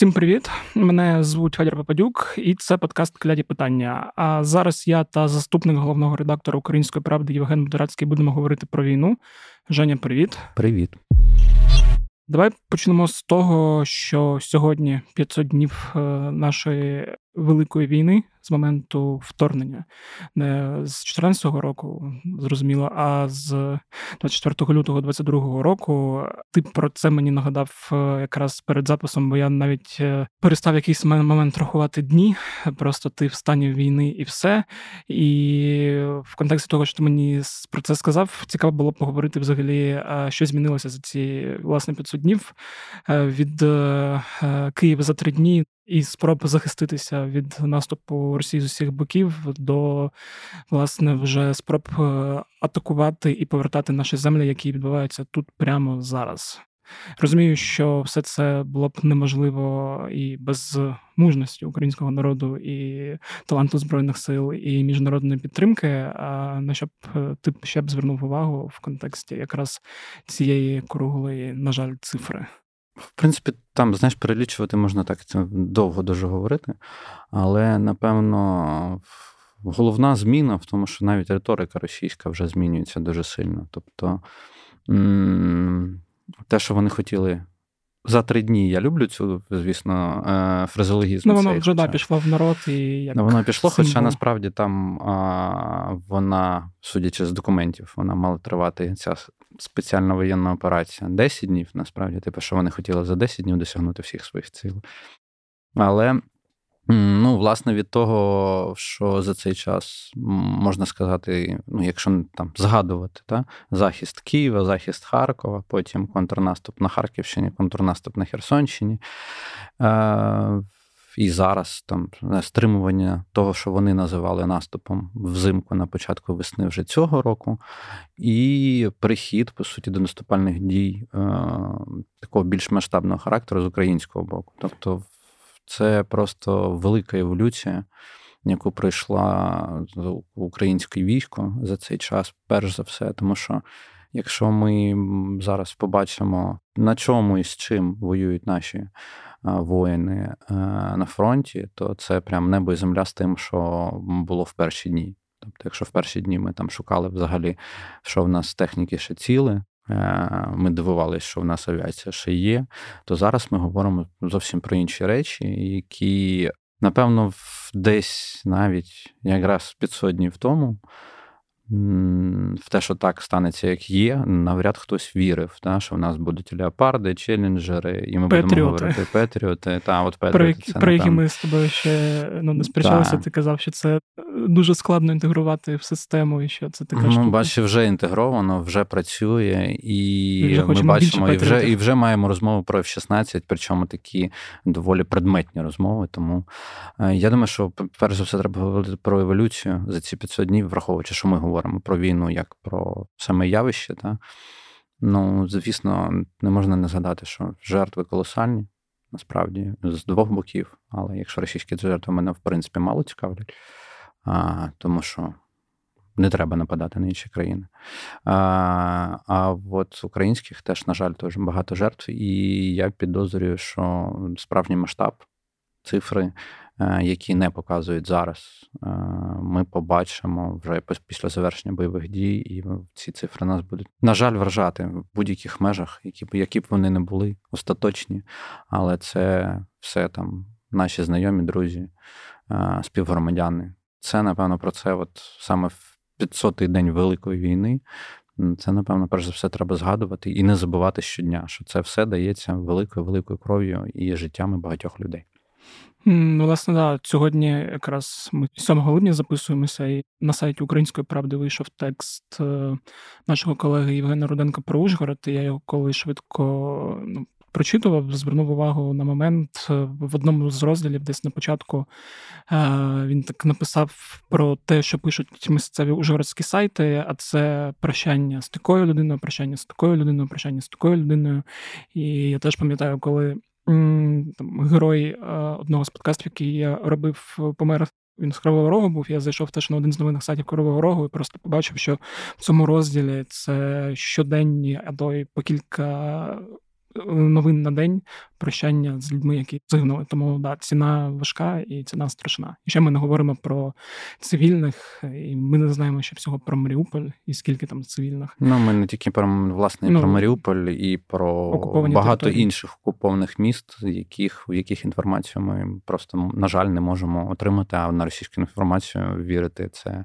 Всім привіт! Мене звуть Федір Попадюк, і це подкаст Кляді питання. А зараз я та заступник головного редактора Української правди Євген Будорацький будемо говорити про війну. Женя, привіт. Привіт. Давай почнемо з того, що сьогодні 500 днів е, нашої великої війни з моменту вторгнення, не з 14 року, зрозуміло, а з 24 лютого 22 року. Ти про це мені нагадав е, якраз перед записом, бо я навіть е, перестав якийсь момент рахувати дні. Просто ти в стані війни і все. І в контексті того, що ти мені про це сказав, цікаво було поговорити взагалі, що змінилося за ці власне 500 днів е, від Києва за три дні і спроб захиститися від наступу Росії з усіх боків до власне вже спроб е, атакувати і повертати наші землі, які відбуваються тут прямо зараз. Розумію, що все це було б неможливо і без мужності українського народу, і таланту збройних сил, і міжнародної підтримки. А на що б е, ти ще б звернув увагу в контексті якраз цієї круглої, на жаль, цифри. В принципі, там, знаєш, перелічувати можна так це довго дуже говорити, але напевно головна зміна в тому, що навіть риторика російська вже змінюється дуже сильно. Тобто те, що вони хотіли. За три дні я люблю цю, звісно, е, фразеологізм. Ну, воно вже да, пішло в народ і як Ну, воно пішло, символ. хоча насправді там а, вона, судячи з документів, вона мала тривати ця спеціальна воєнна операція 10 днів, насправді, типу, що вони хотіли за 10 днів досягнути всіх своїх цілей. Але, ну, власне, від того, що за цей час можна сказати, ну, якщо там згадувати, та, захист Києва, захист Харкова, потім контрнаступ на Харківщині, контрнаступ на Херсонщині. Е- і зараз там стримування того, що вони називали наступом взимку на початку весни вже цього року, і прихід, по суті, до наступальних дій е, такого більш масштабного характеру з українського боку. Тобто, це просто велика еволюція. Яку пройшла українське військо за цей час, перш за все, тому що якщо ми зараз побачимо, на чому і з чим воюють наші воїни е, на фронті, то це прям небо і земля з тим, що було в перші дні. Тобто, якщо в перші дні ми там шукали взагалі, що в нас техніки ще ціли, е, ми дивувалися, що в нас авіація ще є, то зараз ми говоримо зовсім про інші речі, які, напевно, десь навіть якраз 500 днів тому в те, що так станеться, як є, навряд хтось вірив, та, що в нас будуть леопарди, челленджери, і ми Петріоти. будемо говорити Петріоти. Та, от Петріоти про які, про які ми з тобою ще ну, не сперечалися, ти казав, що це дуже складно інтегрувати в систему, і що це така. Ну, бачиш, вже інтегровано, вже працює, і ми бачимо, і вже і вже маємо розмову про F-16, причому такі доволі предметні розмови. Тому е, я думаю, що перш за все треба говорити про еволюцію за ці 500 днів, враховуючи, що ми говоримо говоримо про війну як про саме явище, та, ну, звісно, не можна не згадати, що жертви колосальні, насправді, з двох боків. Але якщо російські жертви мене, в принципі, мало цікавлять, а, тому що не треба нападати на інші країни. А а от українських теж, на жаль, теж багато жертв, і я підозрюю, що справжній масштаб цифри які не показують зараз. Е, ми побачимо вже після завершення бойових дій, і ці цифри нас будуть, на жаль, вражати в будь-яких межах, які б які б вони не були остаточні, але це все там наші знайомі, друзі, е, співгромадяни. Це, напевно, про це, от саме в 500-й день Великої війни. Це, напевно, перш за все, треба згадувати і не забувати щодня, що це все дається великою великою кров'ю і життями багатьох людей. Ну, власне, да, сьогодні якраз ми 7 липня записуємося, і на сайті Української правди вийшов текст е, нашого колеги Євгена Руденка про Ужгород. Я його коли швидко ну, прочитував, звернув увагу на момент е, в одному з розділів, десь на початку е, він так написав про те, що пишуть місцеві ужгородські сайти, а це прощання з такою людиною, прощання з такою людиною, прощання з такою людиною. І я теж пам'ятаю, коли там, герой е, одного з подкастів, який я робив, помер. Він з Кривого Рогу був. Я зайшов теж на один з новинних сайтів Кривого Рогу і просто побачив, що в цьому розділі це щоденні, а то й по кілька е, новин на день прощання з людьми, які загинули. Тому да, ціна важка і ціна страшна. І ще ми не говоримо про цивільних, і ми не знаємо ще всього про Маріуполь і скільки там цивільних. Ну ми не тільки про власне ну, про Маріуполь і про багато території. інших окупованих міст, яких в яких інформацію ми просто на жаль не можемо отримати. А на російську інформацію вірити це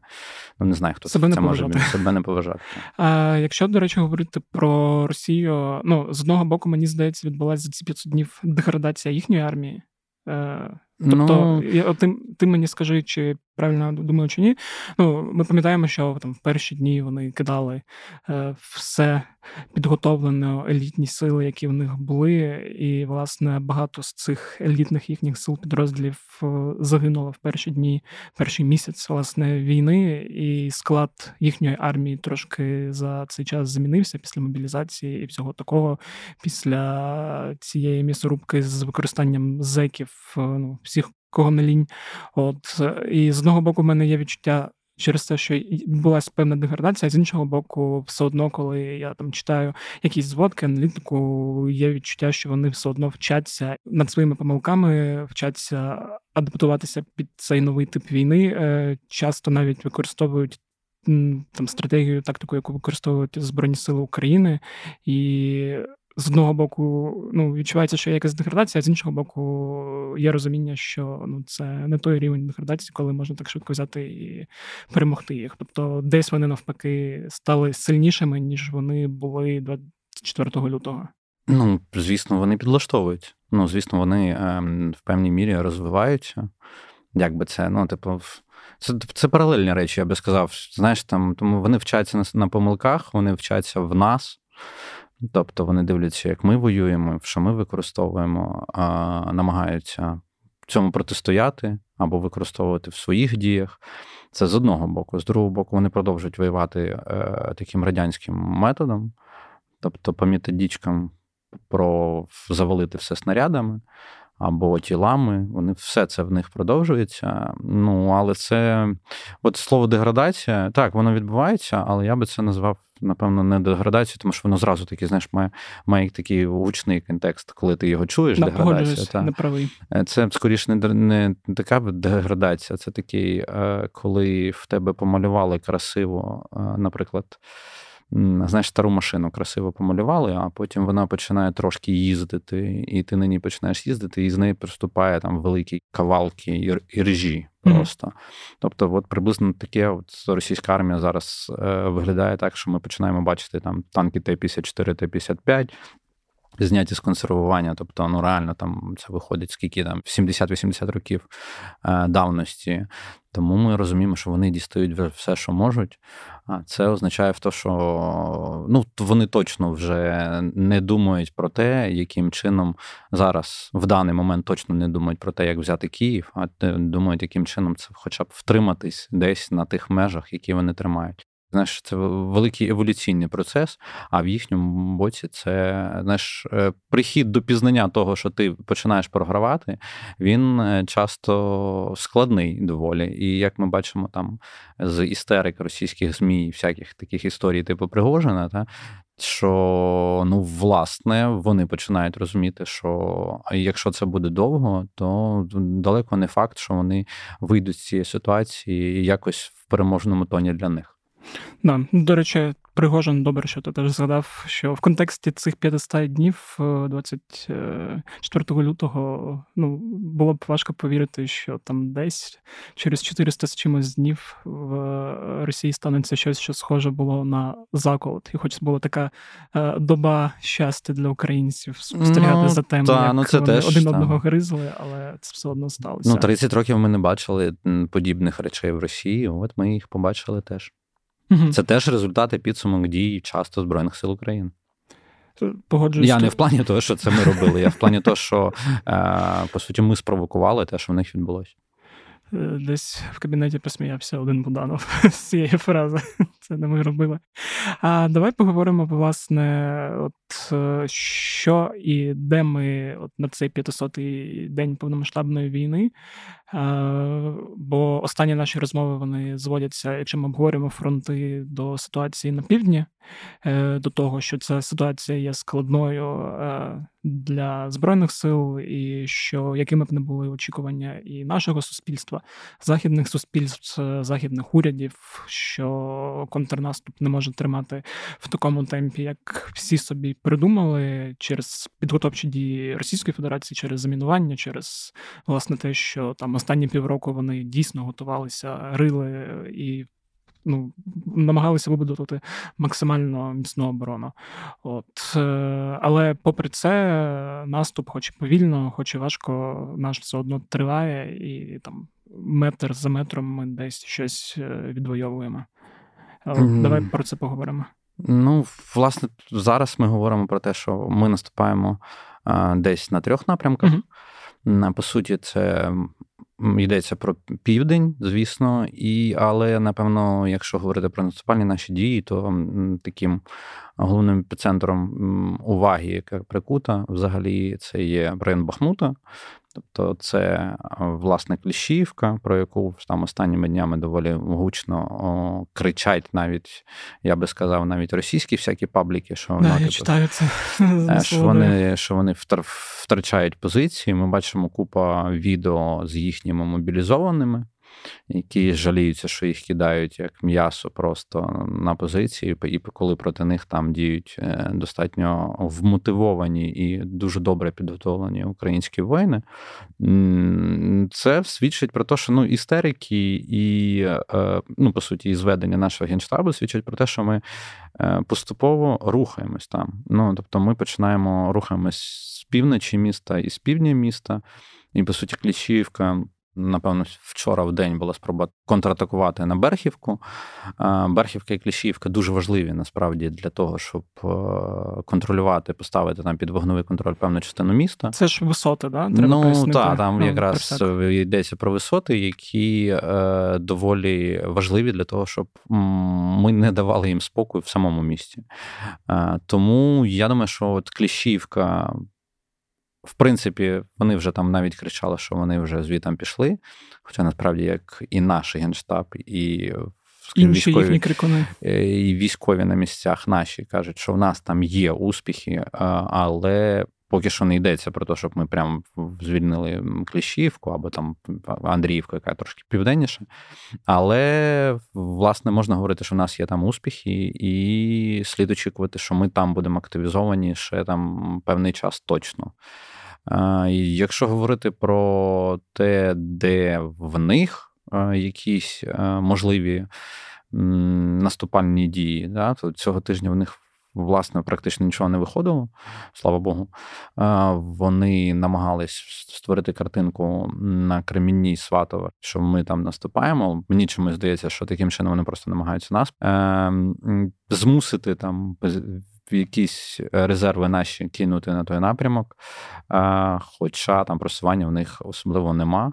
ну не знаю, хто себе це не може себе не поважати. А якщо до речі говорити про Росію, ну з одного боку, мені здається, відбулася за ці 500 днів деградація їхньої армії. Е, тобто, ну... ти, ти мені скажи, чи правильно думаю, чи ні. Ну, Ми пам'ятаємо, що там в перші дні вони кидали е, все підготовлено, елітні сили, які в них були. І, власне, багато з цих елітних їхніх сил підрозділів е, загинуло в перші дні, перший місяць власне, війни, і склад їхньої армії трошки за цей час змінився після мобілізації і всього такого, після цієї місорубки з використанням зеків, е, ну, всіх кого. От і з одного боку, в мене є відчуття. Через те, що відбулася певна деградація, а з іншого боку, все одно, коли я там читаю якісь зводки, аналітику, є відчуття, що вони все одно вчаться над своїми помилками, вчаться адаптуватися під цей новий тип війни. Е, часто навіть використовують там стратегію, тактику, яку використовують Збройні Сили України, і з одного боку, ну, відчувається, що є якась деградація, а з іншого боку, є розуміння, що ну, це не той рівень деградації, коли можна так швидко взяти і перемогти їх. Тобто, десь вони навпаки стали сильнішими, ніж вони були 24 лютого. Ну, звісно, вони підлаштовують. Ну, звісно, вони ем, в певній мірі розвиваються. Як би це, ну, типу, це це паралельні речі, я би сказав. Знаєш, там тому вони вчаться на, на помилках, вони вчаться в нас. Тобто вони дивляться, як ми воюємо, що ми використовуємо, намагаються цьому протистояти або використовувати в своїх діях. Це з одного боку. З другого боку, вони продовжують воювати е, таким радянським методом, тобто по дічкам про завалити все снарядами або тілами. Вони все це в них продовжується. Ну, але це от слово деградація, так, воно відбувається, але я би це назвав. Напевно, не деградацію, тому що воно зразу таки, знаєш, має має такий гучний контекст, коли ти його чуєш. Да, деградація. Та. Не правий. Е, це скоріше не не така деградація, це такий, е, коли в тебе помалювали красиво, е, наприклад знаєш, стару машину красиво помалювали, а потім вона починає трошки їздити, і ти на ній починаєш їздити, і з неї приступає там великі кавалки і ржі просто. Mm-hmm. Тобто, от приблизно таке от російська армія зараз е, виглядає так, що ми починаємо бачити там танки Т-54, Т-55, Зняті з консервування, тобто ну реально там це виходить скільки там 70-80 років е, давності. Тому ми розуміємо, що вони дістають все, що можуть. А це означає в те, що ну вони точно вже не думають про те, яким чином зараз в даний момент точно не думають про те, як взяти Київ, а думають, яким чином це, хоча б втриматись десь на тих межах, які вони тримають. Знаєш, це великий еволюційний процес, а в їхньому боці це знаєш, е, прихід до пізнання того, що ти починаєш програвати, він е, часто складний доволі. І як ми бачимо там з істерик російських ЗМІ, всяких таких історій, типу Пригожина, та, що ну, власне вони починають розуміти, що якщо це буде довго, то далеко не факт, що вони вийдуть з цієї ситуації якось в переможному тоні для них. Да. До речі, Пригожин, добре, що ти теж згадав, що в контексті цих 500 днів 24 е, лютого ну, було б важко повірити, що там десь через 400 з чимось днів в Росії станеться щось, що схоже було на заколот. І хоч була така е, доба щастя для українців спостерігати ну, за тим, та, як ну, це вони теж, один та. одного гризли, але це все одно сталося. Ну, 30 років ми не бачили подібних речей в Росії. От ми їх побачили теж. Угу. Це теж результати підсумок дій часто Збройних сил України. Погоджуюсь. Я не в плані того, що це ми робили. Я в плані того, що е, по суті ми спровокували те, що в них відбулося. Е, десь в кабінеті посміявся один Буданов з цієї фрази. Це не ми робили. А давай поговоримо, власне, от е, що і де ми от на цей 500-й день повномасштабної війни Бо останні наші розмови вони зводяться, якщо ми обговорюємо фронти до ситуації на півдні, е, до того, що ця ситуація є складною е, для збройних сил, і що якими б не були очікування і нашого суспільства, західних суспільств, західних урядів, що контрнаступ не може тримати в такому темпі, як всі собі придумали, через підготовчі дії Російської Федерації, через замінування, через власне те, що там останні півроку вони дійсно готувалися, рили і ну, намагалися вибудувати максимально міцну оборону. От. Е, але попри це, наступ, хоч і повільно, хоч і важко, наш все одно триває, і там метр за метром ми десь щось е, відвоюємо. Mm. Давай про це поговоримо. Ну, власне, зараз ми говоримо про те, що ми наступаємо а, десь на трьох напрямках. Mm-hmm. По суті, це Йдеться про південь, звісно, і але напевно, якщо говорити про наступальні наші дії, то таким головним епіцентром уваги, яка прикута, взагалі, це є район Бахмута. Тобто це власне Кліщівка, про яку там останніми днями доволі гучно о, кричать навіть, я би сказав, навіть російські всякі пабліки, що да, я типу, це. Е, що вони що вони втрачають позиції. Ми бачимо купа відео з їхніми мобілізованими які жаліються, що їх кидають як м'ясо просто на позиції, і коли проти них там діють е, достатньо вмотивовані і дуже добре підготовлені українські воїни, це свідчить про те, що ну, істерики і, е, ну, по суті, і зведення нашого генштабу свідчать про те, що ми е, поступово рухаємось там. Ну, Тобто ми починаємо рухаємось з півночі міста і з півдня міста. І, по суті, Кліщівка Напевно, вчора в день була спроба контратакувати на Берхівку. Берхівка і Кліщівка дуже важливі насправді для того, щоб е, контролювати, поставити там під вогневий контроль певну частину міста. Це ж висоти, да? Треба ну так, там ну, якраз йдеться про висоти, які е, доволі важливі для того, щоб ми не давали їм спокою в самому місті. Е, тому я думаю, що от Кліщівка в принципі, вони вже там навіть кричали, що вони вже звітом пішли. Хоча насправді, як і наш генштаб, і скажімо, військові, їхні крикуни. Е, і військові на місцях наші кажуть, що в нас там є успіхи, але. Поки що не йдеться про те, щоб ми прям звільнили Кліщівку або там Андріївку, яка трошки південніша. Але, власне, можна говорити, що в нас є там успіхи, і слід очікувати, що ми там будемо активізовані ще там певний час точно. Якщо говорити про те, де в них якісь можливі наступальні дії, да, то цього тижня в них. Власне, практично нічого не виходило, слава Богу. Вони намагались створити картинку на Кремінній Сватово, що ми там наступаємо. Мені чомусь здається, що таким чином вони просто намагаються нас ем, змусити там якісь е, резерви наші кинути на той напрямок, хоча там просування в них особливо нема.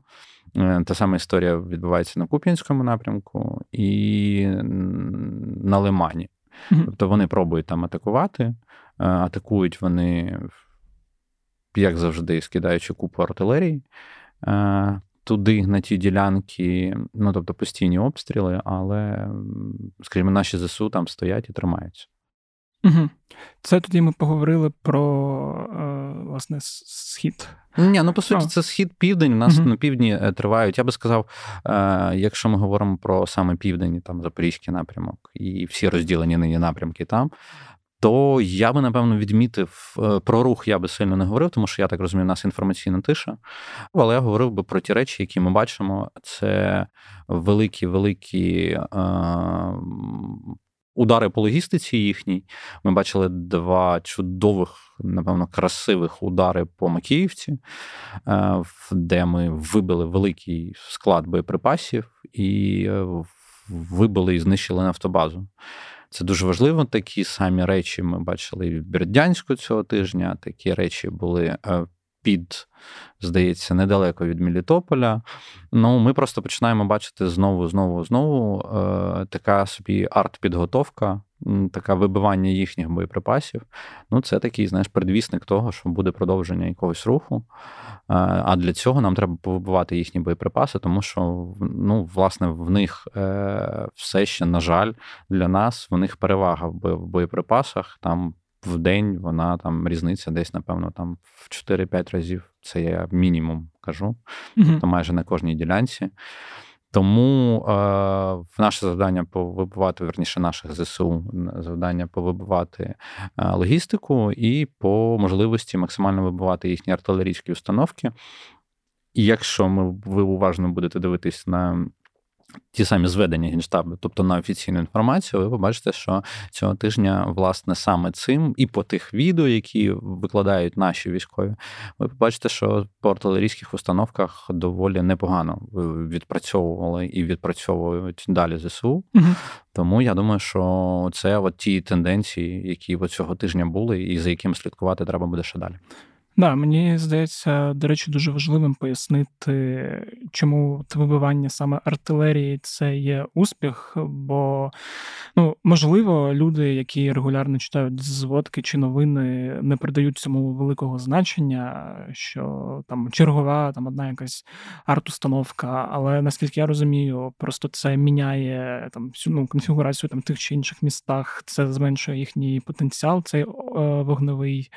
Е, та сама історія відбувається на Куп'янському напрямку і на Лимані. Тобто вони пробують там атакувати, е, атакують вони, як завжди, скидаючи купу артилерії. Туди на ті ділянки, ну тобто постійні обстріли, але, скажімо, наші ЗСУ там стоять і тримаються. Угу. Це тоді ми поговорили про е, власне схід. Ні, ну по суті, це схід південь. У нас угу. на півдні е, тривають. Я би сказав, е, якщо ми говоримо про саме південь, там Запорізький напрямок і всі розділені нині напрямки там. То я би напевно відмітив про рух, я би сильно не говорив, тому що я так розумію, у нас інформаційна тиша. Але я говорив би про ті речі, які ми бачимо. Це великі, великі удари по логістиці їхній. Ми бачили два чудових, напевно, красивих удари по Макіївці, е, де ми вибили великий склад боєприпасів і е, вибили і знищили нафтобазу. Це дуже важливо. Такі самі речі ми бачили і в Бердянську цього тижня. Такі речі були е, під, здається, недалеко від Мелітополя. Ну, ми просто починаємо бачити знову, знову, знову е, така собі арт-підготовка, таке вибивання їхніх боєприпасів. Ну, це такий, знаєш, предвісник того, що буде продовження якогось руху. А для цього нам треба повибивати їхні боєприпаси, тому що ну, власне в них е, все ще, на жаль, для нас в них перевага в боєприпасах. Там в день вона там різниця десь, напевно, там в 4-5 разів. Це я мінімум кажу, mm тобто майже на кожній ділянці. Тому е, наше завдання повибивати, верніше, наших ЗСУ, завдання повибивати е, логістику і по можливості максимально вибивати їхні артилерійські установки. І якщо ми ви уважно будете дивитись на ті самі зведення Генштабу, тобто на офіційну інформацію, ви побачите, що цього тижня, власне, саме цим, і по тих відео, які викладають наші військові, ви побачите, що по артилерійських установках доволі непогано відпрацьовували і відпрацьовують далі ЗСУ. Угу. Тому я думаю, що це от ті тенденції, які цього тижня були, і за якими слідкувати треба буде ще далі. Да, мені здається, до речі, дуже важливим пояснити, чому вибивання саме артилерії це є успіх, бо ну, можливо, люди, які регулярно читають зводки чи новини, не придають цьому великого значення, що там чергова, там одна якась арт-установка, але наскільки я розумію, просто це міняє там всю ну, конфігурацію там тих чи інших містах, це зменшує їхній потенціал, цей е, вогневий,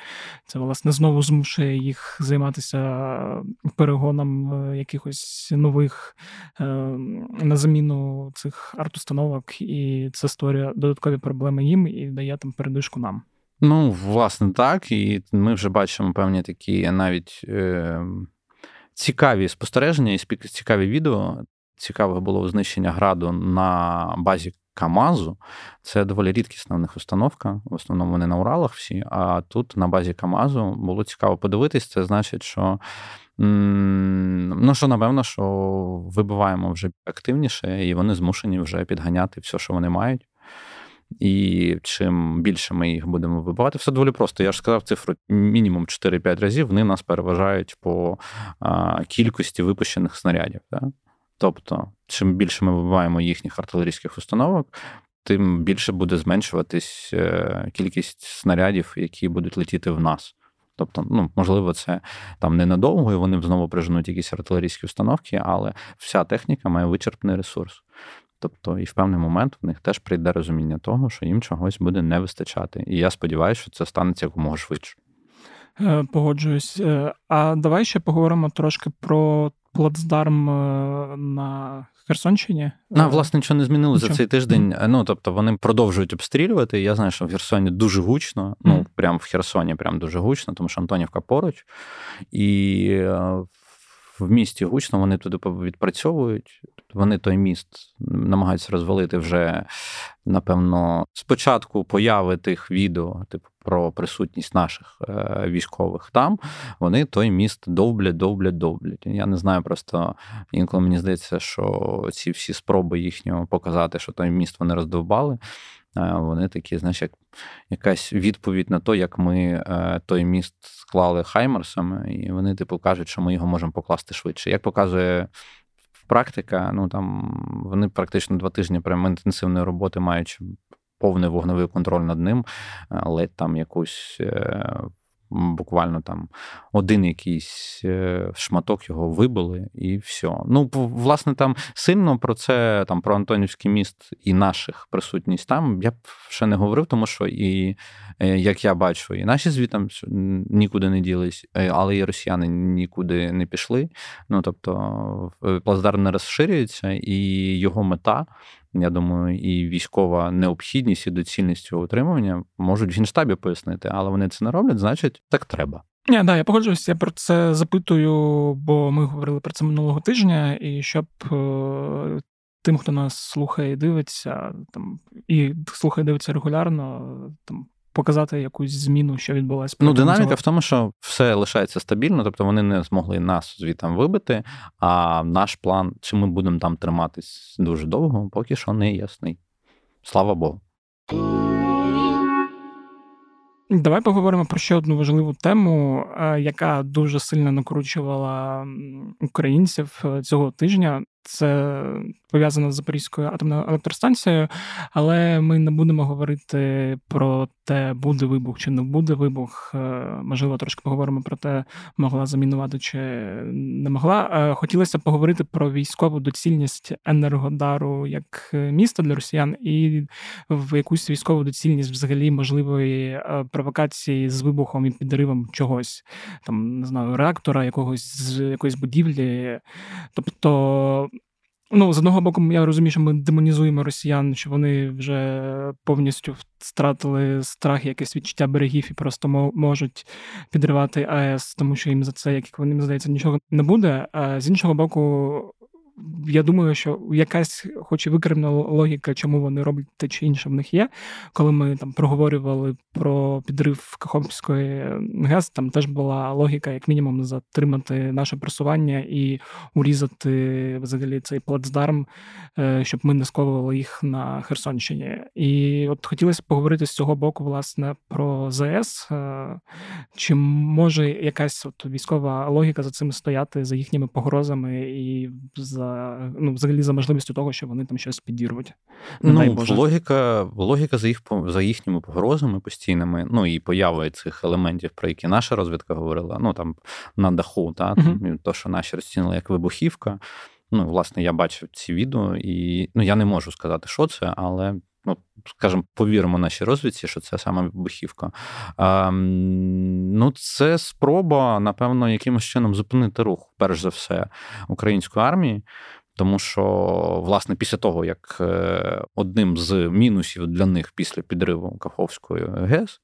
це власне знову змушує змушує їх займатися перегоном е, якихось нових е, на заміну цих арт-установок, і це створює додаткові проблеми їм і дає там передишку нам. Ну, власне, так. І ми вже бачимо певні такі навіть е, цікаві спостереження і цікаві відео. Цікаве було знищення граду на базі Камазу. Це доволі рідкісна в них установка. В основному вони на Уралах всі. А тут на базі Камазу було цікаво подивитись. Це значить, що ну що, напевно, що вибиваємо вже активніше, і вони змушені вже підганяти все, що вони мають. І чим більше ми їх будемо вибивати, все доволі просто. Я ж сказав цифру мінімум 4-5 разів. Вони нас переважають по кількості випущених снарядів. Так? Тобто, чим більше ми вибиваємо їхніх артилерійських установок, тим більше буде зменшуватись е, кількість снарядів, які будуть летіти в нас. Тобто, ну, можливо, це там ненадовго, і вони знову приженуть якісь артилерійські установки, але вся техніка має вичерпний ресурс. Тобто, і в певний момент в них теж прийде розуміння того, що їм чогось буде не вистачати. І я сподіваюся, що це станеться якомога швидше. Е, погоджуюсь. Е, а давай ще поговоримо трошки про плацдарм е, на Херсонщині. На, власне, нічого не змінилося за цей тиждень. Mm-hmm. Ну, тобто, вони продовжують обстрілювати. Я знаю, що в Херсоні дуже гучно. Mm-hmm. Ну, прям в Херсоні, прям дуже гучно, тому що Антонівка поруч. І в місті гучно вони туди відпрацьовують. Вони той міст намагаються розвалити вже, напевно, спочатку появи тих відео, типу про присутність наших е, військових там. Вони той міст довблять, довблять, довблять. Я не знаю, просто інколи мені здається, що ці всі спроби їхнього показати, що той міст вони роздовбали. Е, вони такі, знаєш, як якась відповідь на те, як ми е, той міст склали Хаймерсами, і вони, типу, кажуть, що ми його можемо покласти швидше. Як показує практика, ну там вони практично два тижні прямо інтенсивної роботи маючи повний вогневий контроль над ним, е, ледь там якусь буквально там один якийсь е, шматок його вибили, і все. Ну, власне, там сильно про це, там про Антонівський міст і наших присутність там я б ще не говорив, тому що і е, як я бачу, і наші звітам нікуди не ділись, е, але і росіяни нікуди не пішли. Ну тобто, плацдарм не розширюється, і його мета я думаю, і військова необхідність і доцільність цього утримування можуть в генштабі пояснити, але вони це не роблять, значить, так треба. Ні, да, я погоджуюся, я про це запитую, бо ми говорили про це минулого тижня, і щоб е, тим, хто нас слухає і дивиться, там і слухає, дивиться регулярно, там показати якусь зміну, що відбулася. Ну, динаміка в тому, що все лишається стабільно, тобто вони не змогли нас звітам вибити. А наш план, чи ми будемо там триматись дуже довго, поки що не ясний. Слава Богу. Давай поговоримо про ще одну важливу тему, е, яка дуже сильно накручувала українців е, цього тижня. Це пов'язано з Запорізькою атомною електростанцією, але ми не будемо говорити про те, буде вибух чи не буде вибух. Е, можливо, трошки поговоримо про те, могла замінувати чи не могла. Е, хотілося поговорити про військову доцільність енергодару як міста для росіян, і в якусь військову доцільність взагалі можливої е, провокації з вибухом і підривом чогось, там не знаю, реактора, якогось з якоїсь будівлі. Тобто. Ну, з одного боку, я розумію, що ми демонізуємо росіян, що вони вже повністю втратили страх, якесь відчуття берегів і просто можуть підривати АЕС, тому що їм за це, як вони здається, нічого не буде. А з іншого боку, я думаю, що якась, хоч і викривна логіка, чому вони роблять те чи інше в них є. Коли ми там проговорювали про підрив Каховської ГЕС, там теж була логіка, як мінімум, затримати наше просування і урізати взагалі цей плацдарм, е, щоб ми не сковували їх на Херсонщині. І от хотілося поговорити з цього боку, власне, про ЗС. Е, чи може якась от військова логіка за цим стояти, за їхніми погрозами і за ну, взагалі за можливістю того, що вони там щось підірвуть. Не ну, Боже. Логіка логіка за їх за їхніми погрозами постійними, ну і появою цих елементів, про які наша розвідка говорила, ну там на даху, та, uh-huh. то, що наші розцінили як вибухівка. Ну, власне, я бачив ці відео, і ну, я не можу сказати, що це, але ну, скажімо, повіримо нашій розвідці, що це саме вибухівка. А, Ну, це спроба, напевно, якимось чином зупинити рух, перш за все, української армії. Тому що, власне, після того, як е, одним з мінусів для них після підриву Каховської ГЕС,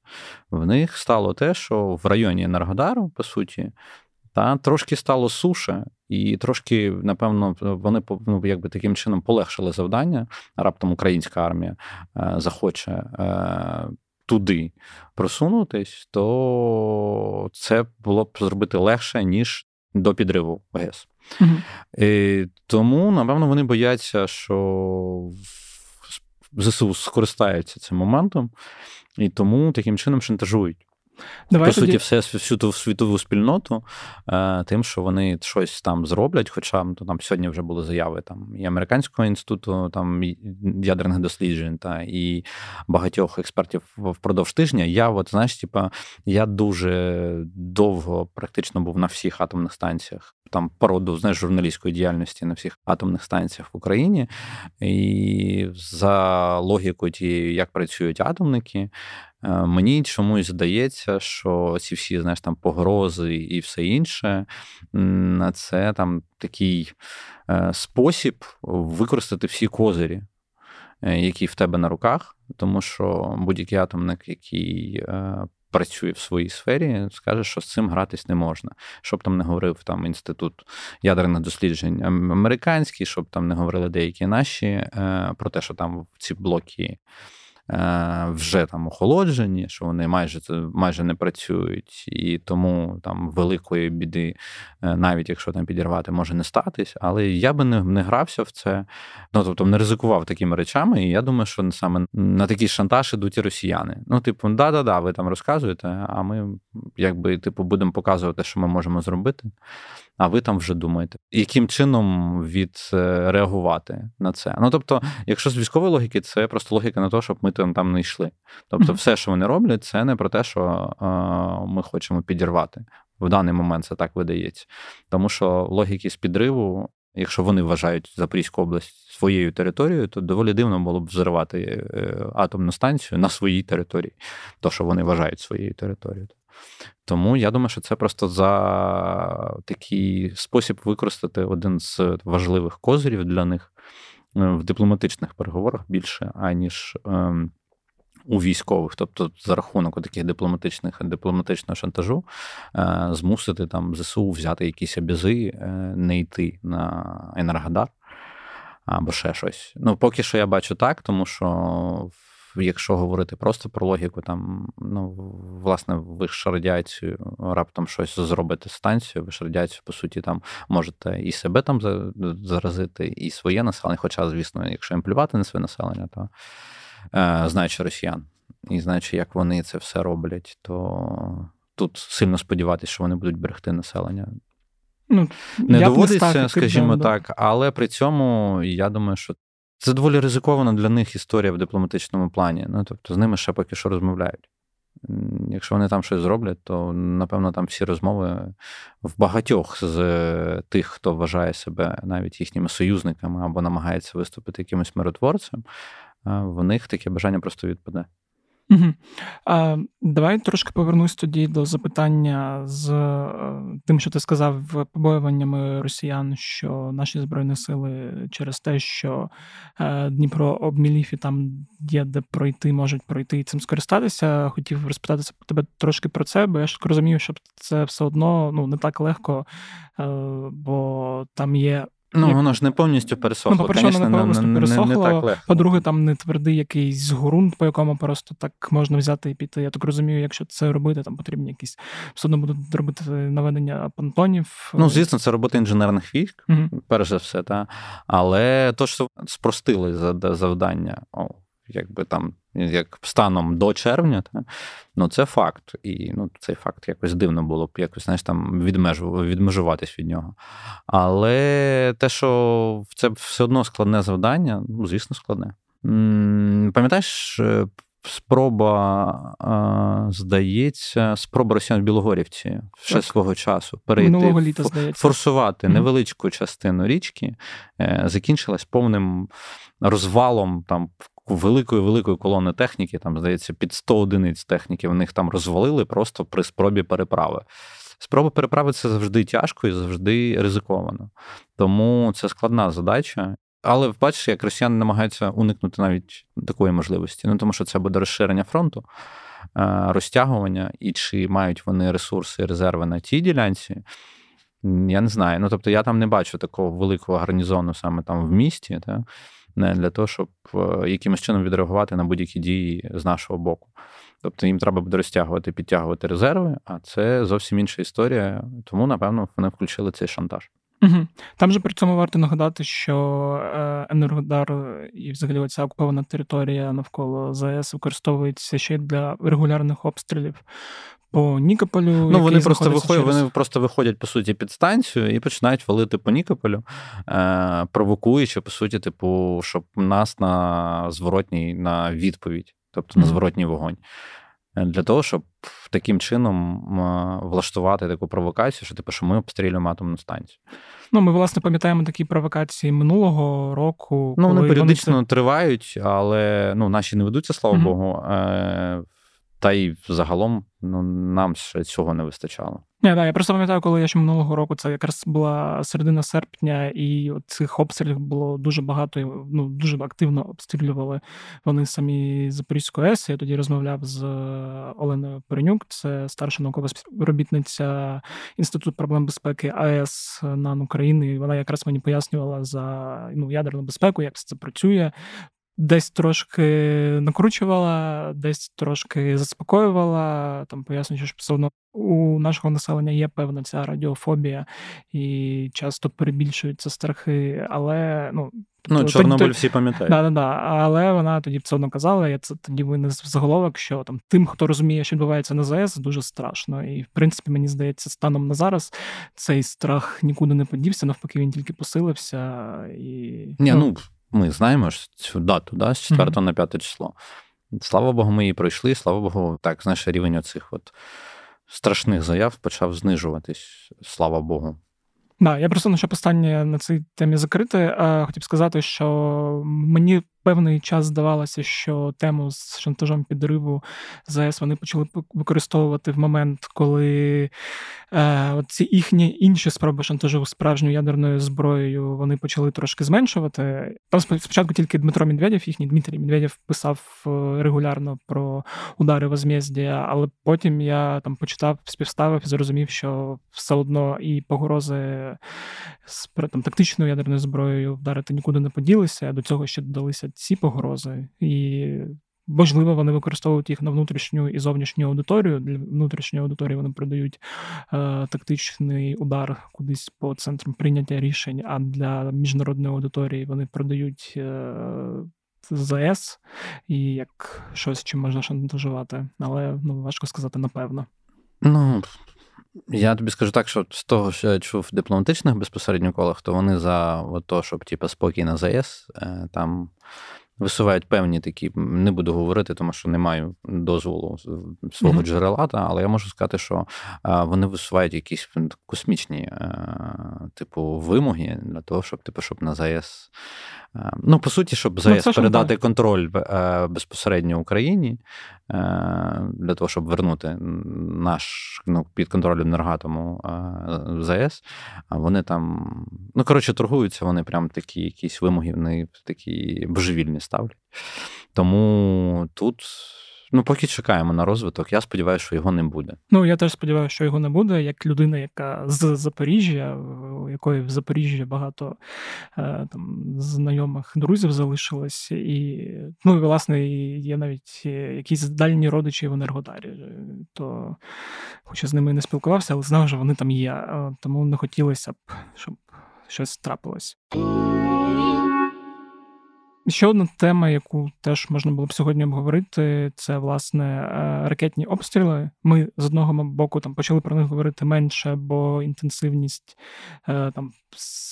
в них стало те, що в районі Енергодару, по суті, та трошки стало суше, і трошки, напевно, вони ну, якби таким чином полегшили завдання. Раптом українська армія е, захоче е, туди просунутись, то це було б зробити легше, ніж до підриву ГЕС. Угу. І Тому, напевно, вони бояться, що ЗСУ скористаються цим моментом, і тому таким чином шантажують. Давай По тоді... суті, все всю світову спільноту е, тим, що вони щось там зроблять. Хоча то там сьогодні вже були заяви там і Американського інституту там ядерних досліджень та і багатьох експертів впродовж тижня. Я, от знаєш, типа, я дуже довго практично був на всіх атомних станціях. Там породу знаєш, журналістської діяльності на всіх атомних станціях в Україні, і за логікою тією, як працюють атомники, мені чомусь здається, що ці всі знаєш, там погрози і все інше, це там такий е, спосіб використати всі козирі, е, які в тебе на руках, тому що будь-який атомник, який працює в своїй сфері, скаже, що з цим гратись не можна. Щоб там не говорив там інститут ядерних досліджень американський, щоб там не говорили деякі наші про те, що там ці блоки. Е, вже там охолоджені, що вони майже майже не працюють, і тому там великої біди, е, навіть якщо там підірвати, може не статись. Але я би не не грався в це, ну тобто не ризикував такими речами. І я думаю, що саме на такий шантаж ідуть і росіяни. Ну, типу, да-да-да, ви там розказуєте, а ми якби типу будемо показувати, що ми можемо зробити а ви там вже думаєте, яким чином відреагувати на це? Ну тобто, якщо з військової логіки, це просто логіка на те, щоб ми там там не йшли. Тобто, все, що вони роблять, це не про те, що е, ми хочемо підірвати. В даний момент це так видається. Тому що логіки з підриву. Якщо вони вважають Запорізьку область своєю територією, то доволі дивно було б взривати е, атомну станцію на своїй території, то що вони вважають своєю територією. Тому я думаю, що це просто за такий спосіб використати один з важливих козирів для них е, в дипломатичних переговорах більше, аніж ем, у військових, тобто за рахунок таких дипломатичних дипломатичного шантажу, е, змусити там ЗСУ взяти якісь обязи, е, не йти на Енергодар або ще щось. Ну, поки що я бачу так, тому що якщо говорити просто про логіку, там ну власне ви ж радіацію раптом щось зробите станцію, ви ж радіацію, по суті, там можете і себе там заразити, і своє населення. Хоча, звісно, якщо їм плювати на своє населення, то е, знаючи росіян. і знаючи, як вони це все роблять, то тут сильно сподіватися, що вони будуть берегти населення. Ну, Не доводиться, став, скажімо да, так, але при цьому я думаю, що це доволі ризикована для них історія в дипломатичному плані. Ну тобто з ними ще поки що розмовляють. Якщо вони там щось зроблять, то напевно там всі розмови в багатьох з тих, хто вважає себе навіть їхніми союзниками або намагається виступити якимось миротворцем, в них таке бажання просто відпаде. Угу. А, Давай трошки повернусь тоді до запитання з е, тим, що ти сказав, побоюваннями росіян, що наші збройні сили через те, що е, Дніпро обмілів і там є де пройти, можуть пройти і цим скористатися. Хотів розпитатися тебе трошки про це, бо я ж розумію, що це все одно ну не так легко, е, бо там є Ну, Як- воно ж не повністю пересохло. Ну, по-перше, воно не повністю не, пересохло. не так легко. По-друге, там не твердий якийсь ґрунт, по якому просто так можна взяти і піти. Я так розумію, якщо це робити, там потрібні якісь все одно будуть робити наведення понтонів. Ну, звісно, це робота інженерних військ, Мгм. перш за все, та. але то, що спростили завдання, о, якби там, як станом до червня, та, ну це факт. І ну, цей факт якось дивно було б якось, знаєш, там відмежу, відмежуватись від нього. Але те, що це все одно складне завдання, ну, звісно, складне. Пам'ятаєш, е, спроба, здається, спроба росіян в Білогорівці ще Так. свого часу перейти літа, форсувати невеличку частину річки, е, закінчилась повним розвалом там великої великої колони техніки. Там здається, під 100 одиниць техніки в них там розвалили просто при спробі переправи. Спроба переправи це завжди тяжко і завжди ризиковано. Тому це складна задача. Але бачиш, як росіяни намагаються уникнути навіть такої можливості. Ну тому що це буде розширення фронту, е, розтягування, і чи мають вони ресурси, резерви на тій ділянці. Я не знаю. Ну тобто, я там не бачу такого великого гарнізону саме там в місті, та, не для того, щоб е, якимось чином відреагувати на будь-які дії з нашого боку. Тобто їм треба буде розтягувати, підтягувати резерви, а це зовсім інша історія. Тому, напевно, вони включили цей шантаж. Угу. Там же при цьому варто нагадати, що е, Енергодар і взагалі оця окупована територія навколо ЗАЕС використовується ще й для регулярних обстрілів по Нікополю. Ну, вони просто виходять, через- вони просто виходять, по суті, під станцію і починають валити по Нікополю, е, провокуючи, по суті, типу, щоб нас на зворотній на відповідь, тобто на зворотній вогонь. Е, Для того, щоб таким чином е, влаштувати таку провокацію, що типу, що ми обстрілюємо атомну станцію. Ну, ми, власне, пам'ятаємо такі провокації минулого року. Ну, вони періодично це- тривають, але ну, наші не ведуться, слава Мгм. Богу. Е, Та й загалом ну, нам ще цього не вистачало. Ні, да, я просто пам'ятаю, коли я ще минулого року, це якраз була середина серпня, і цих обстрілів було дуже багато, і, ну дуже активно обстрілювали вони самі Запорізьку АЕС. Я тоді розмовляв з Оленою Перенюк, це старша наукова співробітниця Інституту проблем безпеки АЕС НАН України. І вона якраз мені пояснювала за ну, ядерну безпеку, як це працює. Десь трошки накручувала, десь трошки заспокоювала, там пояснюючи, що все одно у нашого населення є певна ця радіофобія, і часто перебільшуються страхи, але ну. Ну, тобто, Чорнобиль всі пам'ятають. Да, да, да. Але вона тоді все одно казала, я це тоді винес в заголовок, що там тим, хто розуміє, що відбувається на ЗАЕС, дуже страшно. І в принципі, мені здається, станом на зараз цей страх нікуди не подівся, навпаки, він тільки посилився. І, Ні, ну ми знаємо ж цю дату, да, з 4 Мгм. на 5 число. Слава Богу, ми її пройшли. Слава Богу, так, знаєш, рівень оцих от страшних заяв почав знижуватись. Слава Богу. Да, я просто ну, щоб останнє на цій темі закрити, е, хотів сказати, що мені певний час здавалося, що тему з шантажом підриву ЗАЕС вони почали використовувати в момент, коли е, ці їхні інші спроби шантажу справжньою ядерною зброєю вони почали трошки зменшувати. Там спочатку тільки Дмитро Медведєв, їхній Дмитрій Медведєв писав е, регулярно про удари возмездія, але потім я там почитав, співставив і зрозумів, що все одно і погрози з там, тактичною ядерною зброєю вдарити нікуди не поділися. До цього ще додалися ці погрози, і можливо вони використовують їх на внутрішню і зовнішню аудиторію. Для внутрішньої аудиторії вони продають е, тактичний удар кудись по центрам прийняття рішень. А для міжнародної аудиторії вони продають. Е, ЗАЕС і як щось, чим можна шантажувати. Але ну, важко сказати, напевно. Ну, я тобі скажу так, що з того, що я чув в дипломатичних безпосередньо колах, то вони за то, щоб типу, спокій на ЗАЕС, е, там висувають певні такі, не буду говорити, тому що не маю дозволу свого mm-hmm. джерела, та, але я можу сказати, що вони висувають якісь космічні е, типу вимоги для того, щоб типу, щоб на ЗАЕС. Е, ну, по суті, щоб ЗАЕС ну, передати контроль е, безпосередньо Україні для того, щоб вернути наш ну, під контроль енергатому ЗАЕС. Вони там, ну коротше, торгуються, вони прям такі якісь вимоги, вони такі божевільні ставлять. Тому тут. Ну, поки чекаємо на розвиток, я сподіваюся, що його не буде. Ну, я теж сподіваюся, що його не буде. Як людина, яка з Запоріжжя, у якої в Запоріжжі багато е, там знайомих друзів залишилось, і ну, власне, є навіть якісь дальні родичі в Енергодарі. То, хоч я з ними не спілкувався, але знав, що вони там є. Тому не хотілося б, щоб щось трапилось. Ще одна тема, яку теж можна було б сьогодні обговорити, це власне е, ракетні обстріли. Ми з одного боку там почали про них говорити менше, бо інтенсивність е, там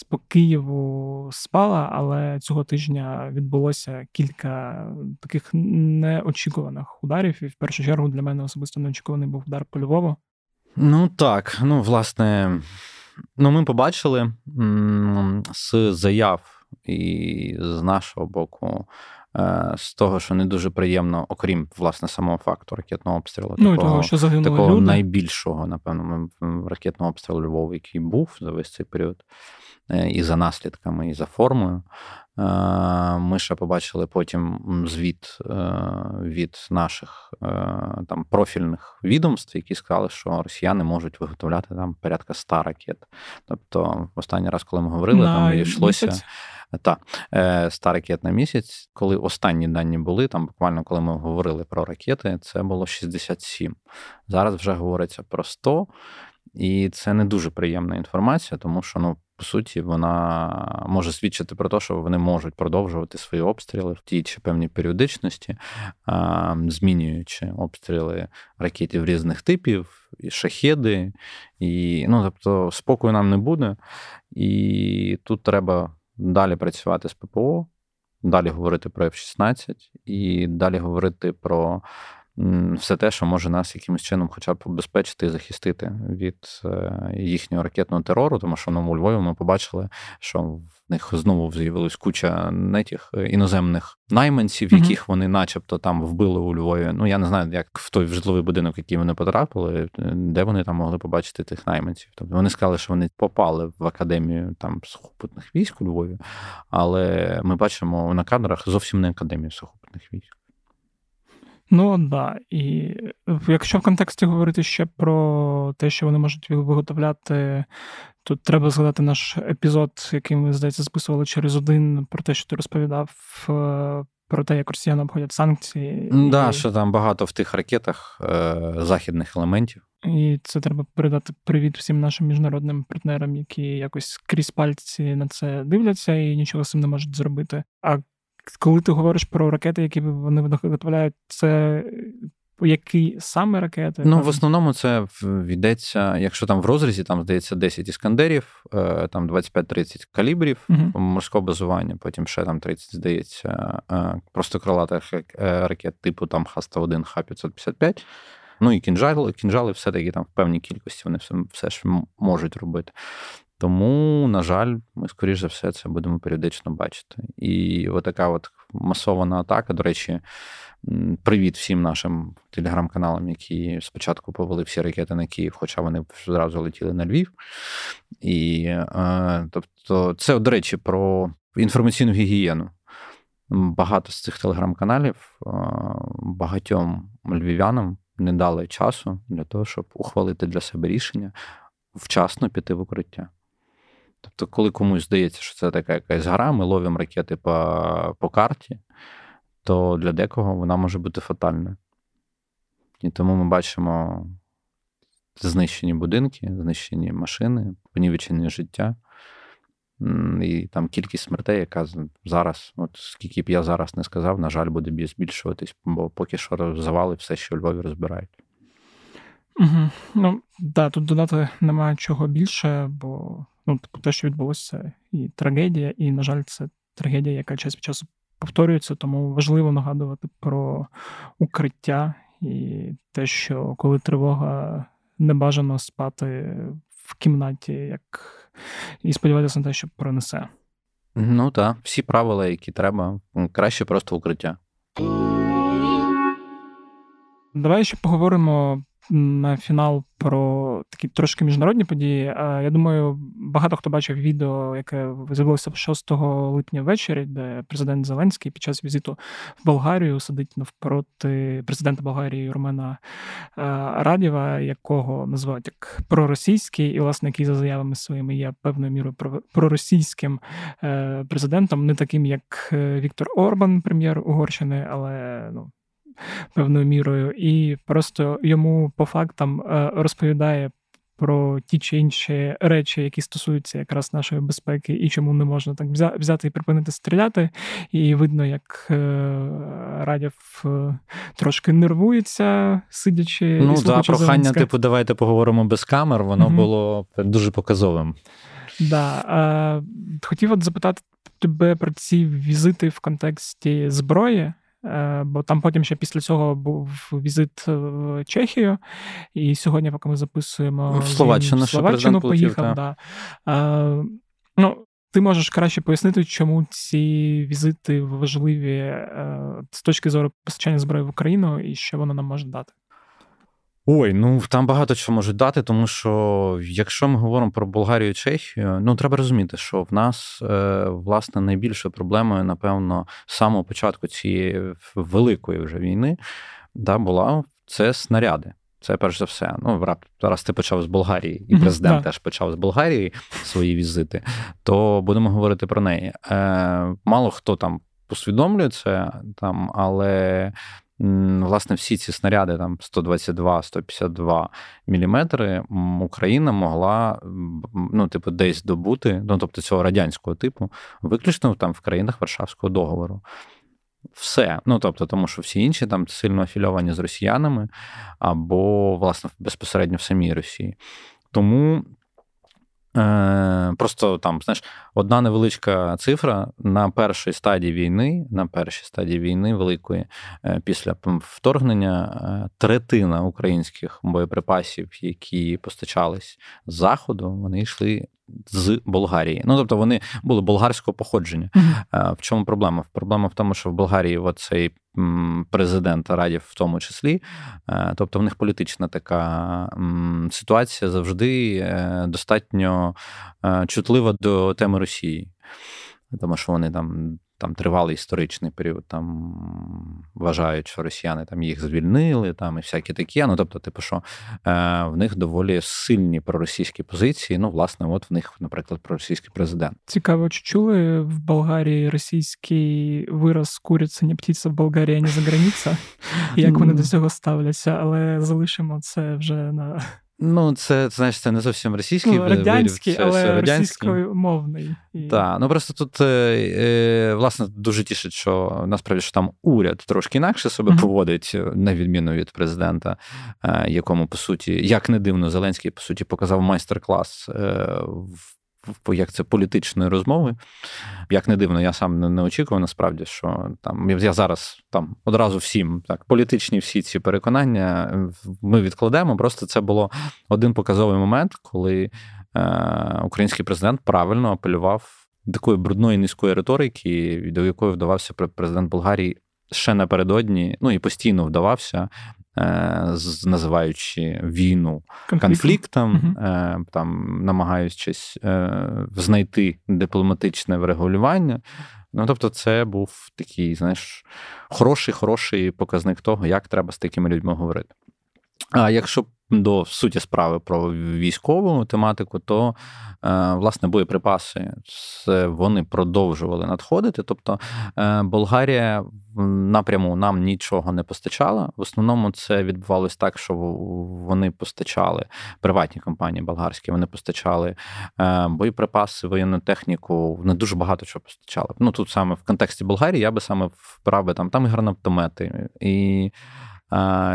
по Києву спала, але цього тижня відбулося кілька таких неочікуваних ударів. І в першу чергу для мене особисто неочікуваний був удар по Львову. Ну так, ну власне, ну ми побачили з заяв і з нашого боку. Е, з того, що не дуже приємно, окрім власне самого факту ракетного обстрілу, ну, такого, того, що такого люди. найбільшого, напевно, ракетного обстрілу Львова, який був за весь цей період, е, і за наслідками, і за формою. Е, ми ще побачили потім звіт від наших там профільних відомств, які сказали, що росіяни можуть виготовляти там порядка 100 ракет. Тобто, останній раз, коли ми говорили, На там йшлося. Місяць? Та е, ста ракет на місяць, коли останні дані були, там буквально коли ми говорили про ракети, це було 67. Зараз вже говориться про 100, і це не дуже приємна інформація, тому що ну. По суті, вона може свідчити про те, що вони можуть продовжувати свої обстріли в тій чи певній періодичності, змінюючи обстріли ракетів різних типів, і шахеди, і ну тобто спокою нам не буде. І тут треба далі працювати з ППО, далі говорити про F-16 і далі говорити про все те, що може нас якимось чином хоча б обезпечити і захистити від е, їхнього ракетного терору, тому що ну, у Львові ми побачили, що в них знову з'явилась куча нетіх е, іноземних найманців, яких mm-hmm. вони, начебто, там вбили у Львові. Ну я не знаю, як в той житловий будинок, який вони потрапили, де вони там могли побачити тих найманців. Тобто вони сказали, що вони попали в академію там сухопутних військ у Львові, але ми бачимо на кадрах зовсім не академію сухопутних військ. Ну да. І якщо в контексті говорити ще про те, що вони можуть виготовляти, то треба згадати наш епізод, який ми, здається, записували через один, про те, що ти розповідав. Е, про те, як росіяни обходять санкції. Так, да, і... що там багато в тих ракетах е, західних елементів. І це треба передати привіт всім нашим міжнародним партнерам, які якось крізь пальці на це дивляться і нічого з цим не можуть зробити. А коли ти говориш про ракети, які вони виготовляють, це які саме ракети? Ну, в основному це йдеться, якщо там в розрізі, там здається 10 іскандерів, е, там 25-30 калібрів uh морського базування, потім ще там 30, здається, е, просто крилатих е, ракет типу там Х-101, Х-555. Ну і кінжали, кінжали все-таки там в певній кількості вони все все ж можуть робити. Тому, на жаль, ми, скоріш за все, це будемо періодично бачити. І отака от масована атака, до речі, привіт всім нашим телеграм-каналам, які спочатку повели всі ракети на Київ, хоча вони зразу летіли на Львів. І е, тобто, це, до речі, про інформаційну гігієну. Багато з цих телеграм-каналів е, багатьом львів'янам не дали часу для того, щоб ухвалити для себе рішення вчасно піти в укриття. Тобто, коли комусь здається, що це така якась гра, ми ловимо ракети по, по карті, то для декого вона може бути фатальною. І тому ми бачимо знищені будинки, знищені машини, понівечені життя. І там кількість смертей, яка зараз, от скільки б я зараз не сказав, на жаль, буде збільшуватись, бо поки що завали все, що у Львові розбирають. Угу. Ну, да, тут додати немає чого більше, бо ну, типу, те, що відбулося, і трагедія, і, на жаль, це трагедія, яка час від часу повторюється, тому важливо нагадувати про укриття і те, що коли тривога не бажано спати в кімнаті, як і сподіватися на те, що пронесе. Ну так, всі правила, які треба, краще просто укриття. Давай ще поговоримо на фінал про такі трошки міжнародні події. Я думаю, багато хто бачив відео, яке з'явилося 6 липня ввечері, де президент Зеленський під час візиту в Болгарію сидить навпроти президента Болгарії Ромена Радєва, якого називають як проросійський, і, власне, який за заявами своїми є певною мірою проросійським е, президентом, не таким, як е, Віктор Орбан, прем'єр Угорщини, але ну певною мірою, і просто йому по фактам е, розповідає. Про ті чи інші речі, які стосуються якраз нашої безпеки, і чому не можна так взяти і припинити стріляти. І видно, як е, Радів е, трошки нервується, сидячи. Ну так, прохання, типу, давайте поговоримо без камер, воно угу. було дуже показовим. Да. Хотів от запитати тебе про ці візити в контексті зброї. Е, бо там потім ще після цього був візит в Чехію, і сьогодні, поки ми записуємо в Словаччину, в Словаччину поїхав. Да. А, ну, ти можеш краще пояснити, чому ці візити важливі е, з точки зору постачання зброї в Україну і що воно нам може дати? Ой, ну там багато чого можуть дати, тому що якщо ми говоримо про Болгарію і Чехію, ну треба розуміти, що в нас е, власне найбільшою проблемою, напевно, з самого початку цієї великої вже війни да, була це снаряди. Це перш за все. Ну, раз ти почав з Болгарії, і президент mm-hmm. теж почав з Болгарії свої візити, то будемо говорити про неї. Е, Мало хто там усвідомлює це, там, але власне всі ці снаряди, там 122-152 міліметри, Україна могла ну, типу, десь добути, ну тобто цього радянського типу, виключно там в країнах Варшавського договору. Все, ну тобто, тому що всі інші там сильно афільовані з росіянами або, власне, безпосередньо в самій Росії. Тому Просто там, знаєш, одна невеличка цифра на першій стадії війни, на першій стадії війни великої, е, після вторгнення, е, третина українських боєприпасів, які постачались з заходу, вони йшли з Болгарії. Ну тобто вони були болгарського походження. Mm-hmm. В чому проблема? Проблема в тому, що в Болгарії оцей президент Радів в тому числі, е, тобто в них політична така ситуація завжди е, достатньо чутлива до теми Росії, тому що вони там там тривалий історичний період, там вважають, що росіяни там їх звільнили, там і всякі такі. Ну тобто, типу, що е, в них доволі сильні проросійські позиції. Ну, власне, от в них, наприклад, проросійський президент. Цікаво, чи чули в Болгарії російський вираз куриця, не птиця в Болгарії, а не за границя? Як вони до цього ставляться, але залишимо це вже на. Ну, це знаєш, це не зовсім російський ну, радянський, вирів, це але російськомовний. Так, ну просто тут е, е, власне дуже тішить, що насправді що там уряд трошки інакше себе mm-hmm. поводить, на відміну від президента, е, якому по суті, як не дивно, Зеленський по суті показав майстер-клас в як це політичної розмови. Як не дивно, я сам не, не очікував насправді, що там я зараз там одразу всім так політичні всі ці переконання ми відкладемо. Просто це було один показовий момент, коли е, український президент правильно апелював такої брудної низької риторики, до якої вдавався президент Болгарії ще напередодні, ну і постійно вдавався Е, називаючи війну конфліктом, угу. там намагаючись е, знайти дипломатичне врегулювання. Ну, тобто, це був такий, знаєш, хороший, хороший показник того, як треба з такими людьми говорити. А якщо до суті справи про військову тематику, то е, власне боєприпаси вони продовжували надходити. Тобто е, Болгарія напряму нам нічого не постачала. В основному це відбувалось так, що вони постачали приватні компанії болгарські, вони постачали е, боєприпаси, воєнну техніку. Не дуже багато чого постачали. Ну тут саме в контексті Болгарії я би саме вправи там там і гранатомети і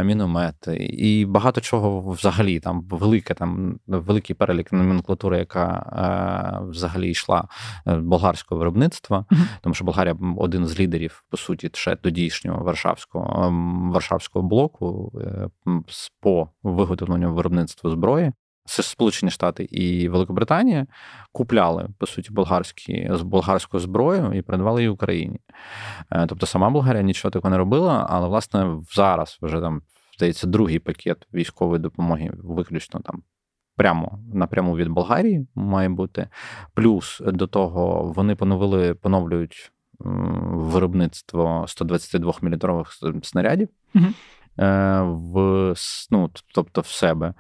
міномети, і багато чого взагалі там велике, там великий перелік номенклатури, яка взагалі йшла е, болгарського виробництва, тому що Болгарія один з лідерів, по суті, ще тодішнього Варшавського Варшавського блоку е, по виготовленню виробництва зброї. Сполучені Штати і Великобританія купляли по суті болгарські з болгарською зброю і передавали її Україні. Е, тобто сама Болгарія нічого такого не робила, але власне зараз вже там здається другий пакет військової допомоги, виключно там. Прямо напряму від Болгарії має бути. Плюс до того вони поновили, поновлюють виробництво 122 мм снарядів mm в ну, тобто в себе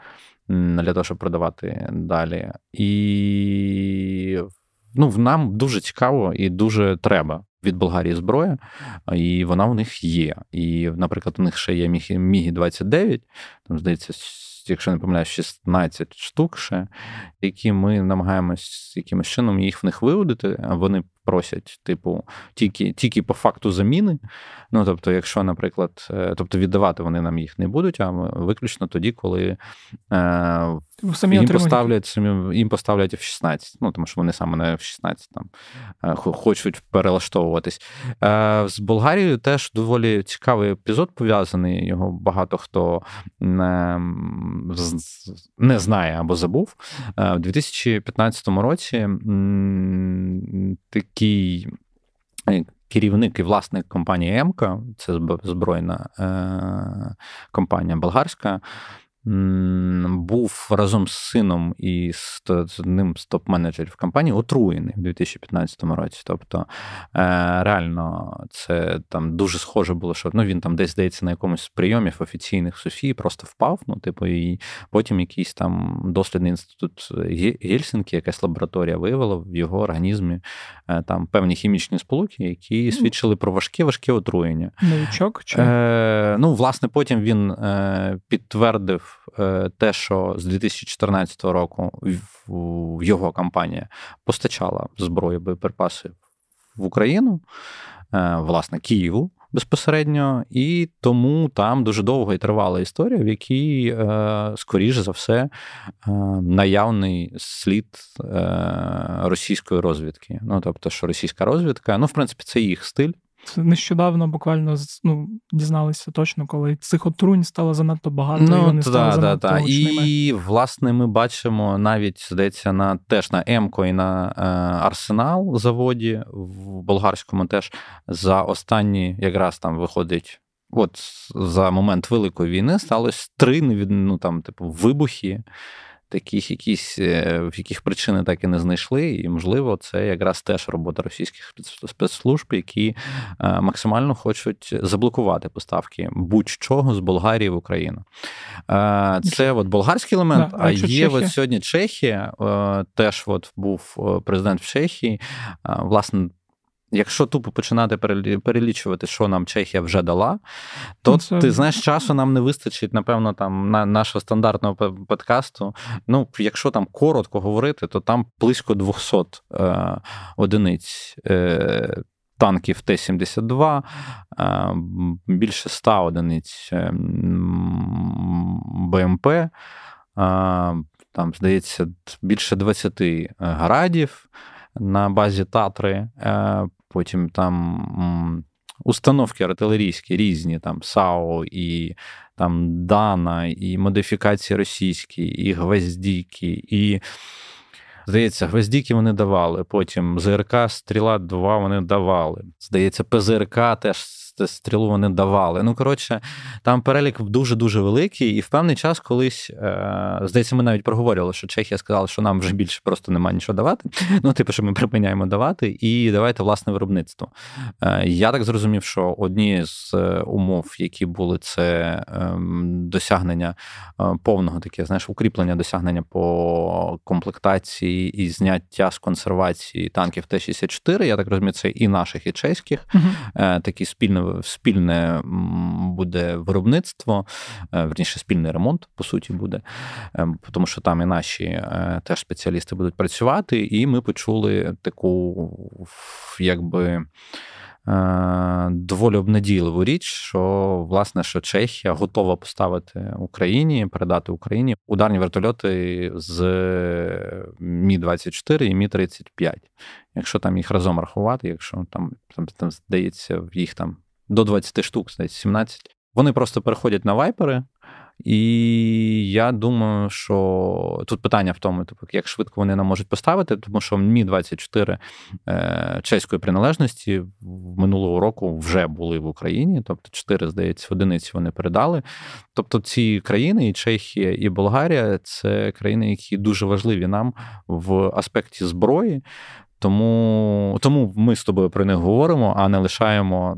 для того, щоб продавати далі. І ну, нам дуже цікаво і дуже треба від Болгарії зброя, і вона у них є. І, наприклад, у них ще є Мігі 29, там здається, якщо не помиляюсь, 16 штук ще, які ми намагаємось якимось чином їх в них виводити. Вони просять, типу, тільки тільки по факту заміни. Ну, тобто, якщо, наприклад, е, тобто віддавати вони нам їх не будуть, а виключно тоді, коли е, самі їм поставлять самі, їм поставлять F-16, ну тому що вони саме на F-16 там е, хочуть перелаштовуватись. Е, З Болгарією теж доволі цікавий епізод пов'язаний. Його багато хто не, не знає або забув. Е, У 2015 році такий. Е, керівник і власник компанії ЕМКА, це збройна е, компанія болгарська, був разом з сином і з одним з топ-менеджерів компанії отруєний в 2015 році. Тобто е, реально це там дуже схоже було, що ну, він там десь здається на якомусь прийомів офіційних Софії просто впав. Ну, типу, і потім якийсь там дослідний інститут Гельсінкі, якась лабораторія виявила в його організмі е, там певні хімічні сполуки, які свідчили про важке важке отруєння. Новичок? Чи? Е, Ну, власне, потім він е, підтвердив. Е, те, що з 2014 року його компанія постачала зброю боєприпаси в Україну, е, власне, Києву. Безпосередньо, і тому там дуже довго і тривала історія, в якій, е, скоріше за все, наявний слід російської розвідки. Ну тобто, що російська розвідка, ну, в принципі, це їх стиль. Нещодавно буквально ну, дізналися точно, коли цих отрунь стало занадто багато. Ну, і вони та, стали та, та. І, власне, ми бачимо навіть, здається, на теж на Емко і на е, Арсенал заводі в болгарському теж за останні якраз там виходить. От за момент Великої війни сталося три ну, там, типу, вибухи таких якісь, е, в яких причини так і не знайшли. І, можливо, це якраз теж робота російських спецслужб, які е, максимально хочуть заблокувати поставки будь-чого з Болгарії в Україну. Е, це от болгарський елемент, да, а є от сьогодні Чехія, теж от був президент в Чехії, власне. Якщо тупо починати перелічувати, що нам Чехія вже дала, то ну, Це... ти знаєш, часу нам не вистачить, напевно, там на нашого стандартного подкасту. Ну, якщо там коротко говорити, то там близько 200 е, одиниць. Е, Танків Т-72, е, більше 100 одиниць е, БМП, е, там, здається, більше 20 градів на базі Татри, потім там установки артилерійські різні, там САО і там Дана, і модифікації російські, і гвоздіки, і. Здається, гвоздіки вони давали. Потім ЗРК Стріла 2 вони давали. Здається, ПЗРК теж стрілу вони давали. Ну, коротше, там перелік дуже-дуже великий, і в певний час колись, е, здається, ми навіть проговорювали, що Чехія сказала, що нам вже більше просто немає нічого давати. Ну, типу, що ми припиняємо давати, і давайте власне виробництво. Е, я так зрозумів, що одні з е, умов, які були, це ем, досягнення повного таке, знаєш, укріплення досягнення по комплектації і зняття з консервації танків Т-64. Я так розумію, це і наших, і чеських. Uh-huh. Такі спільне спільне буде виробництво, верніше спільний ремонт, по суті, буде, ем, тому що там і наші теж спеціалісти будуть працювати, і ми почули таку, якби. Е, доволі обнадійливу річ, що власне що Чехія готова поставити Україні, передати Україні ударні вертольоти з Мі 24 і Мі 35 Якщо там їх разом рахувати, якщо там там, там здається, їх там до 20 штук, здається, 17, вони просто переходять на вайпери. І я думаю, що тут питання в тому, типу, як швидко вони нам можуть поставити, тому що Мі 24 е, чеської приналежності минулого року вже були в Україні, тобто 4, здається, одиниці вони передали. Тобто, ці країни, і Чехія, і Болгарія це країни, які дуже важливі нам в аспекті зброї. Тому тому ми з тобою про них говоримо, а не лишаємо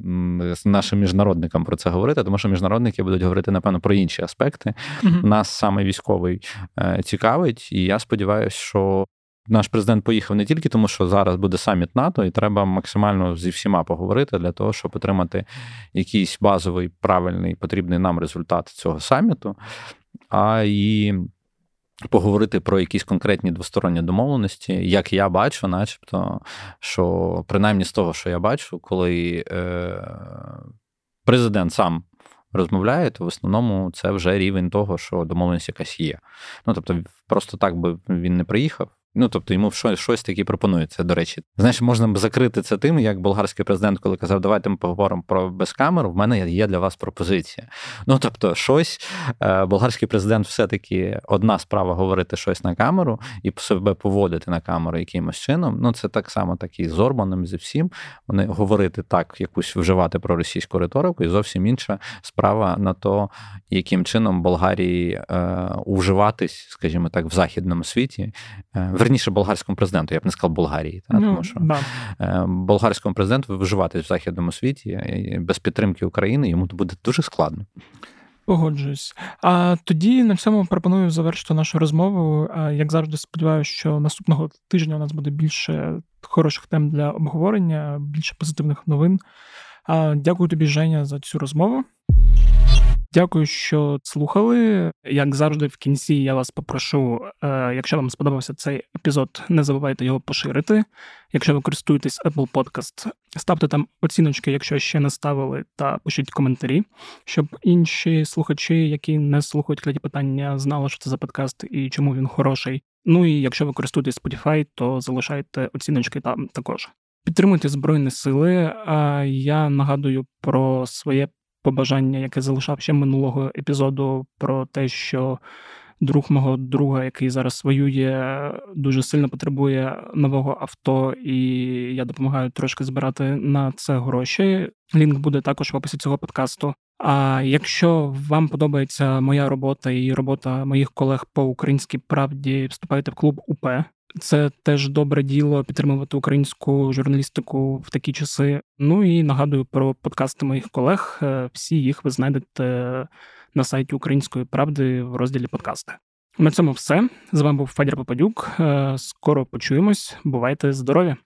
нашим міжнародникам про це говорити, тому що міжнародники будуть говорити, напевно, про інші аспекти. mm Нас саме військовий е, цікавить, і я сподіваюся, що. Наш президент поїхав не тільки тому, що зараз буде саміт НАТО, і треба максимально зі всіма поговорити для того, щоб отримати якийсь базовий правильний потрібний нам результат цього саміту, а і Поговорити про якісь конкретні двосторонні домовленості, як я бачу, начебто, що принаймні з того, що я бачу, коли е, президент сам розмовляє, то в основному це вже рівень того, що домовленість якась є. Ну тобто, просто так би він не приїхав. Ну, тобто йому щось щось таке пропонується, до речі. Знаєш, можна б закрити це тим, як болгарський президент, коли казав, давайте ми поговоримо про безкамеру, в мене є для вас пропозиція. Ну, тобто, щось, е, болгарський президент все-таки одна справа говорити щось на камеру і себе поводити на камеру якимось чином. Ну, це так само так і з Орбаном, зі всім. Вони говорити так, якусь вживати про російську риторику, і зовсім інша справа на то, яким чином Болгарії е, уживатись, скажімо так, в західному світі. Е, верніше болгарському президенту, я б не сказав Болгарії, та, ну, тому що да. Е, болгарському президенту виживати в західному світі без підтримки України йому буде дуже складно. Погоджуюсь. А тоді на цьому пропоную завершити нашу розмову. Як завжди, сподіваюся, що наступного тижня у нас буде більше хороших тем для обговорення, більше позитивних новин. Дякую тобі, Женя, за цю розмову. Дякую, що слухали. Як завжди, в кінці я вас попрошу, е, якщо вам сподобався цей епізод, не забувайте його поширити. Якщо ви користуєтесь Apple Podcast, ставте там оціночки, якщо ще не ставили, та пишіть коментарі, щоб інші слухачі, які не слухають кляті питання, знали, що це за подкаст і чому він хороший. Ну і якщо ви користуєтесь Spotify, то залишайте оціночки там також. Підтримуйте Збройні Сили. Я нагадую про своє побажання, яке залишав ще минулого епізоду, про те, що друг мого друга, який зараз воює, дуже сильно потребує нового авто, і я допомагаю трошки збирати на це гроші. Лінк буде також в описі цього подкасту. А якщо вам подобається моя робота і робота моїх колег по українській правді, вступайте в клуб УП. Це теж добре діло підтримувати українську журналістику в такі часи. Ну і нагадую про подкасти моїх колег. Е, всі їх ви знайдете на сайті Української правди в розділі подкасти. На цьому все з вами був Федір Попадюк. Е, скоро почуємось. Бувайте здорові!